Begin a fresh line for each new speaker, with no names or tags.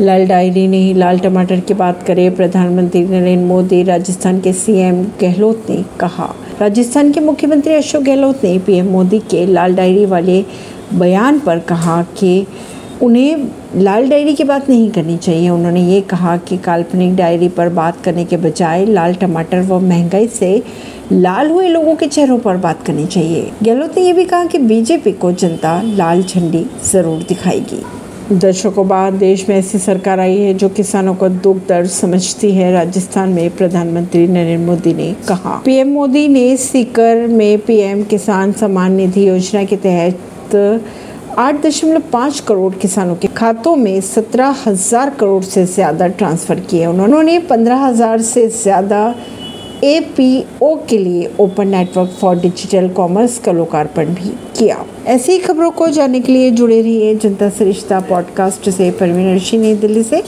लाल diary ने ही लाल टमाटर की बात करे, प्रधानमंत्री नरेंद्र मोदी, राजस्थान के सीएम गहलोत ने कहा। राजस्थान के मुख्यमंत्री अशोक गहलोत ने पीएम मोदी के लाल डायरी वाले बयान पर कहा कि उन्हें लाल डायरी की बात नहीं करनी चाहिए। उन्होंने ये कहा कि काल्पनिक डायरी पर बात करने के बजाय लाल टमाटर व महँगाई से लाल हुए लोगों के चेहरों पर बात करनी चाहिए। गहलोत ने यह भी कहा कि बीजेपी को जनता लाल झंडी ज़रूर दिखाएगी। दशकों बाद देश में ऐसी सरकार आई है जो किसानों का दुख, दर्द समझती है। राजस्थान में प्रधानमंत्री नरेंद्र मोदी ने कहा। पीएम मोदी ने सीकर में पीएम किसान सम्मान निधि योजना के तहत आठ दशमलव पाँच करोड़ किसानों के खातों में सत्रह हज़ार करोड़ से ज़्यादा ट्रांसफ़र किए। उन्होंने पंद्रह हज़ार से ज़्यादा एपीओ के लिए open network for digital commerce का लोकार्पण भी किया। ऐसी खबरों को जानने के लिए जुड़े रहिए जनता सरिश्ता पॉडकास्ट से, परवीन ऋषि नई दिल्ली से।